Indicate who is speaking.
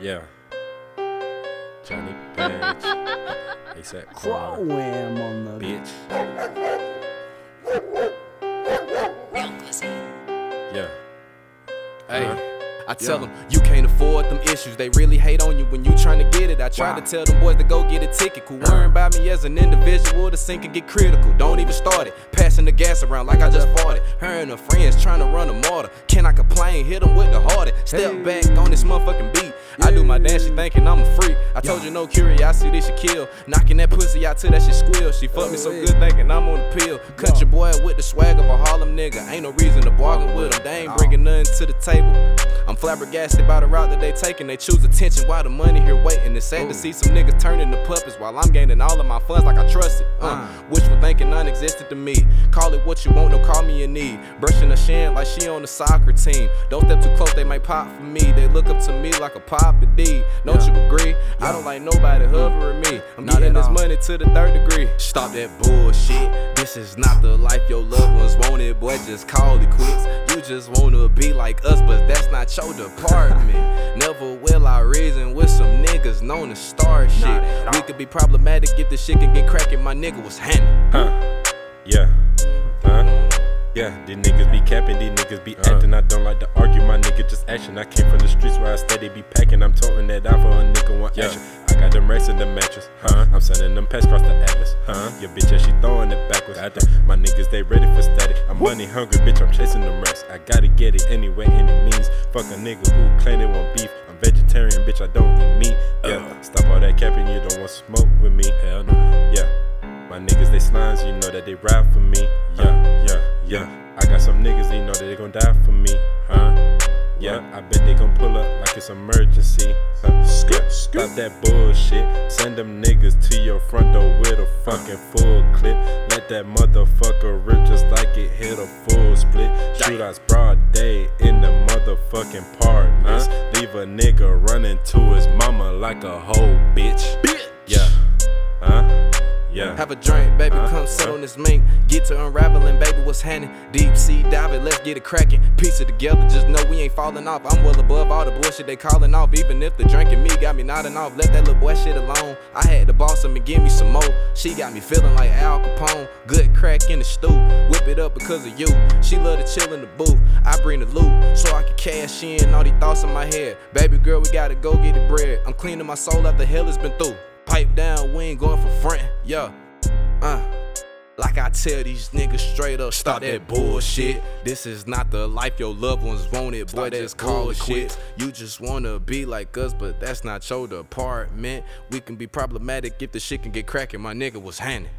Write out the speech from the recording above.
Speaker 1: Yeah. Johnny Page. ASAP
Speaker 2: Crow
Speaker 1: Crow.
Speaker 2: am on the
Speaker 1: Bitch. Yeah.
Speaker 3: Hey,
Speaker 1: Uh-huh.
Speaker 3: I tell
Speaker 1: Yeah.
Speaker 3: them you can't afford them issues. They really hate on you when you tryna get it. I try
Speaker 1: Wow.
Speaker 3: to tell them boys to go get a ticket. Quit worrying about me as an individual. The sink and get critical. Don't even start it. Passing the gas around like I just fought it. Her and her friends trying to run a mortar. Can I complain? Hit them with the harder. Step back on this motherfucking beat. I do my dance, she thinking I'm a freak. I told you no curiosity this should kill. Knocking that pussy out till that shit squeal. She fucked me so good thinking I'm on the pill. Country boy with the swag of a Harlem nigga. Ain't no reason to bargain with them. They ain't bringing nothing to the table. I'm flabbergasted by the route that they taking. They choose attention while the money here waiting. It's sad to see some niggas turning to puppets while I'm gaining all of my funds like I trust it. Uh, wishful thinking non-existent to me. Call it what you want, don't call me a need. Brushing her shin like she on the soccer team. Don't step too close, they might pop for me. They look up to me like a pop Don't you agree? I don't like nobody hovering me. I'm
Speaker 2: Not
Speaker 3: getting this
Speaker 2: all.
Speaker 3: money to the third degree. Stop that bullshit. This is not the life your loved ones wanted, boy. Just call it quits. You just wanna be like us, but that's not your department. Never will I reason with some niggas known to start shit. We could be problematic if the shit can get cracking. My nigga was handing.
Speaker 1: Huh. Yeah. Yeah, these niggas be capping, these niggas be acting. I don't like to argue, my nigga just action. I came from the streets where I steady be packing. I'm toting that out for a nigga one action. I got them racks in the mattress, huh? I'm sending them packs across the atlas, huh? Your bitch, yeah, she throwing it backwards. My niggas, they ready for static. I'm money hungry, bitch, I'm chasing them racks. I gotta get it anyway, any means. Fuck a nigga who claim they want beef. I'm vegetarian, bitch, I don't eat meat. Yeah, stop all that capping, you don't want smoke with me. Hell no. Yeah. My niggas, they slimes, you know that they ride for me. Yeah, yeah, yeah. I got some niggas, you know that they gon' die for me, huh? Yeah, I bet they gon' pull up like it's emergency. Huh? Yeah, stop that bullshit. Send them niggas to your front door with a fucking full clip. Let that motherfucker rip just like it hit a full split. Shoot Shootouts broad day in the motherfucking apartments. Leave a nigga running to his mama like a whole bitch. Yeah, huh? Yeah.
Speaker 3: Have a drink, baby,
Speaker 1: Uh,
Speaker 3: come sit
Speaker 1: uh.
Speaker 3: on this mink. Get to unraveling, baby, what's happening? Deep sea diving, let's get it cracking. Piece it together, just know we ain't falling off. I'm well above all the bullshit they calling off. Even if the drinking me got me nodding off, let that little boy shit alone. I had to boss him and give me some more. She got me feeling like Al Capone. Good crack in the stew. Whip it up because of you. She love to chill in the booth. I bring the loot so I can cash in all these thoughts in my head. Baby girl, we gotta go get the bread. I'm cleaning my soul out the hell it's been through. Pipe down, we ain't going for front, yeah. Uh. Like I tell these niggas straight up, stop that bullshit. This is not the life your loved ones wanted, boy.
Speaker 1: Stop that
Speaker 3: Just call it
Speaker 1: bullshit.
Speaker 3: quits. You just wanna be like us, but that's not your department. We can be problematic if the shit can get cracking. My nigga was handing.